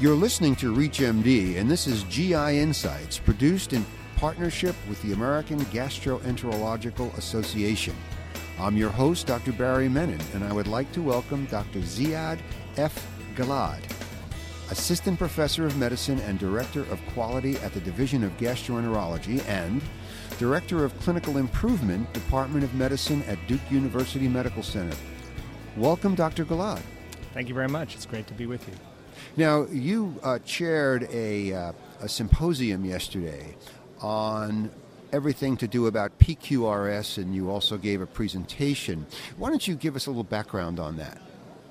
You're listening to ReachMD, and this is GI Insights, produced in partnership with the American Gastroenterological Association. I'm your host, Dr. Barry Menon, and I would like to welcome Dr. Ziad F. Gellad, Assistant Professor of Medicine and Director of Quality at the Division of Gastroenterology and Director of Clinical Improvement, Department of Medicine at Duke University Medical Center. Welcome, Dr. Gellad. Thank you very much. It's great to be with you. Now, you uh, chaired a, uh, a symposium yesterday on everything to do about PQRS, and you also gave a presentation. Why don't you give us a little background on that?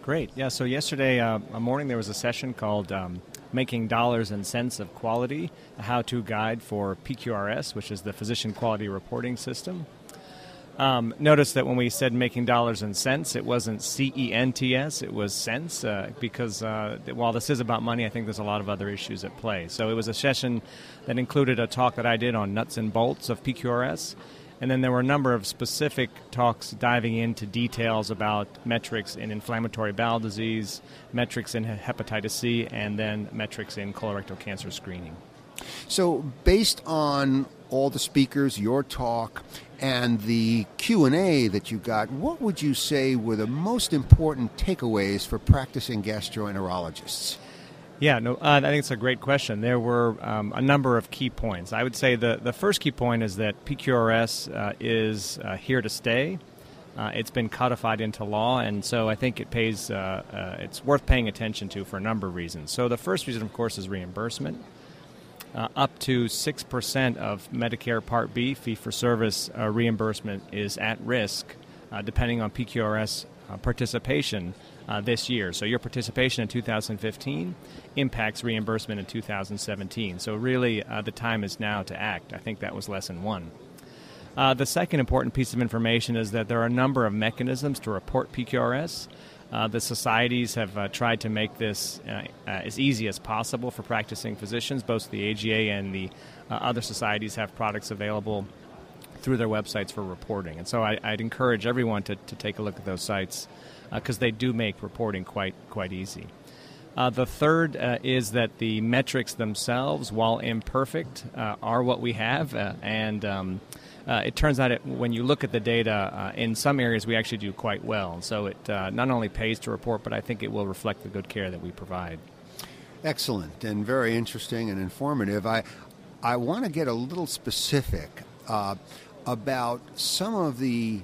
Great. Yeah, so yesterday uh, morning there was a session called um, Making Dollars and Cents of Quality, a how to guide for PQRS, which is the Physician Quality Reporting System. Um, notice that when we said making dollars and cents, it wasn't C E N T S, it was cents, uh, because uh, while this is about money, I think there's a lot of other issues at play. So it was a session that included a talk that I did on nuts and bolts of PQRS, and then there were a number of specific talks diving into details about metrics in inflammatory bowel disease, metrics in hepatitis C, and then metrics in colorectal cancer screening. So, based on all the speakers, your talk, and the q&a that you got what would you say were the most important takeaways for practicing gastroenterologists yeah, no, uh, I think it's a great question. There were um, a number of key points. I would say the, the first key point is that PQRS uh, is uh, here to stay. Uh, it's been codified into law, and so I think it pays. Uh, uh, it's worth paying attention to for a number of reasons. So the first reason, of course, is reimbursement uh, up to 6% of Medicare Part B fee for service uh, reimbursement is at risk uh, depending on PQRS uh, participation uh, this year. So your participation in 2015 impacts reimbursement in 2017. So really, uh, the time is now to act. I think that was lesson one. the second important piece of information is that there are a number of mechanisms to report PQRS. Uh, the societies have uh, tried to make this uh, uh, as easy as possible for practicing physicians. Both the AGA and the uh, other societies have products available through their websites for reporting. And so I, would encourage everyone to, to take a look at those sites because they do make reporting quite, quite easy. the third is that the metrics themselves, while imperfect, are what we have, and um, uh, it turns out it, when you look at the data, uh, in some areas we actually do quite well. So it uh, not only pays to report, but I think it will reflect the good care that we provide. Excellent and very interesting and informative. I, I want to get a little specific uh, about some of the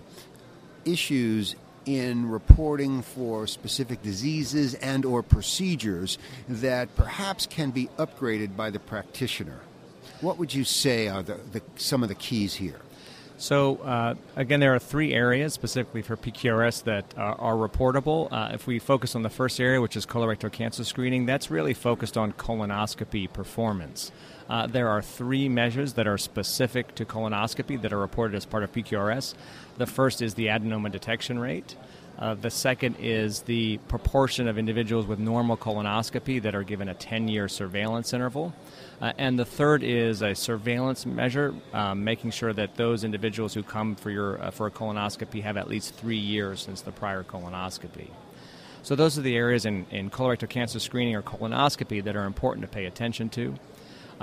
issues in reporting for specific diseases and or procedures that perhaps can be upgraded by the practitioner. What would you say are the, the, some of the keys here? So, uh, again, there are three areas specifically for PQRS that uh, are reportable. Uh, if we focus on the first area, which is colorectal cancer screening, that's really focused on colonoscopy performance. Uh, there are three measures that are specific to colonoscopy that are reported as part of PQRS. The first is the adenoma detection rate. Uh, the second is the proportion of individuals with normal colonoscopy that are given a 10 year surveillance interval. Uh, and the third is a surveillance measure, um, making sure that those individuals who come for, your, uh, for a colonoscopy have at least three years since the prior colonoscopy. So, those are the areas in, in colorectal cancer screening or colonoscopy that are important to pay attention to.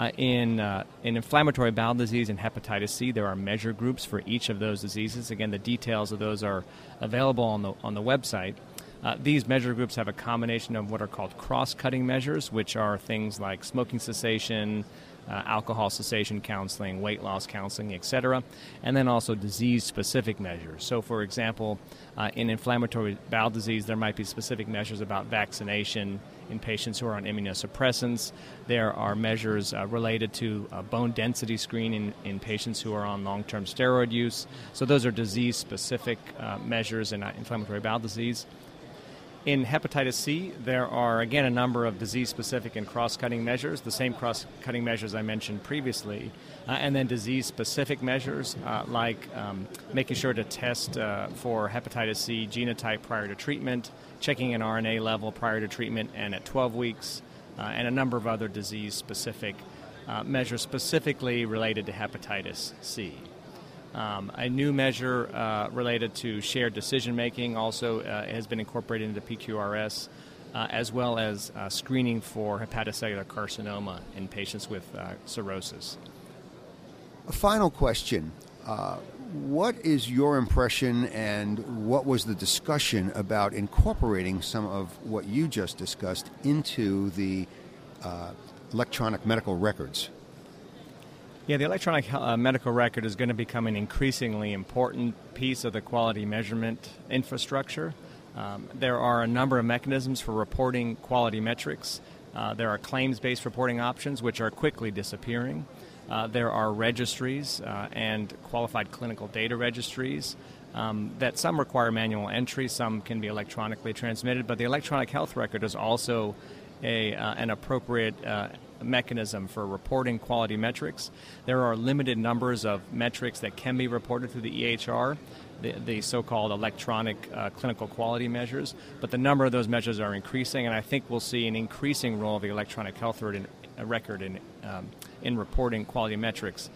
Uh, in, uh, in inflammatory bowel disease and hepatitis C, there are measure groups for each of those diseases. Again, the details of those are available on the, on the website. Uh, these measure groups have a combination of what are called cross cutting measures, which are things like smoking cessation, uh, alcohol cessation counseling, weight loss counseling, etc., and then also disease specific measures. So, for example, uh, in inflammatory bowel disease, there might be specific measures about vaccination in patients who are on immunosuppressants. There are measures uh, related to uh, bone density screening in, patients who are on long term steroid use. So, those are disease specific uh, measures in uh, inflammatory bowel disease. In hepatitis C, there are again a number of disease specific and cross cutting measures, the same cross cutting measures I mentioned previously, uh, and then disease specific measures uh, like um, making sure to test uh, for hepatitis C genotype prior to treatment, checking an RNA level prior to treatment and at 12 weeks, uh, and a number of other disease specific uh, measures specifically related to hepatitis C. Um, a new measure uh, related to shared decision making also uh, has been incorporated into PQRS. uh, as well as uh, screening for hepatocellular carcinoma in patients with uh, cirrhosis. A final question. Uh, what is your impression and what was the discussion about incorporating some of what you just discussed into the electronic medical records? Yeah, the electronic uh, medical record is going to become an increasingly important piece of the quality measurement infrastructure. Um, there are a number of mechanisms for reporting quality metrics. Uh, there are claims based reporting options, which are quickly disappearing. Uh, there are registries uh, and qualified clinical data registries um, that some require manual entry, some can be electronically transmitted, but the electronic health record is also a, uh, an appropriate uh, mechanism for reporting quality metrics. There are limited numbers of metrics that can be reported through the EHR, the, the so called electronic uh, clinical quality measures, but the number of those measures are increasing, and I think we'll see an increasing role of the electronic health record in, um, in reporting quality metrics.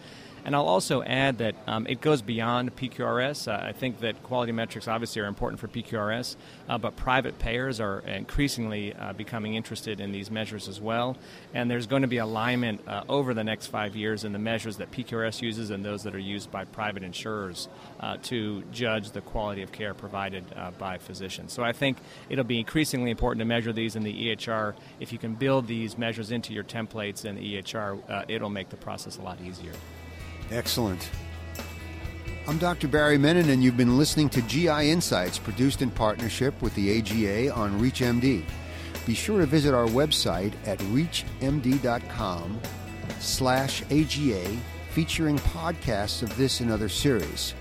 And I'll also add that um, it goes beyond PQRS. Uh, I think that quality metrics obviously are important for PQRS, uh, but private payers are increasingly uh, becoming interested in these measures as well. And there's going to be alignment uh, over the next five years in the measures that PQRS uses and those that are used by private insurers uh, to judge the quality of care provided uh, by physicians. So I think it'll be increasingly important to measure these in the EHR. If you can build these measures into your templates in the EHR, it'll make the process a lot easier. Excellent. I'm Dr. Barry Menon, and you've been listening to GI Insights, produced in partnership with the AGA on ReachMD. Be sure to visit our website at reachmd.com slash AGA, featuring podcasts of this and other series.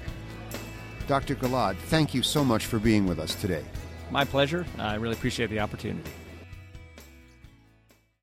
Dr. Gellad, thank you so much for being with us today. My pleasure. I really appreciate the opportunity.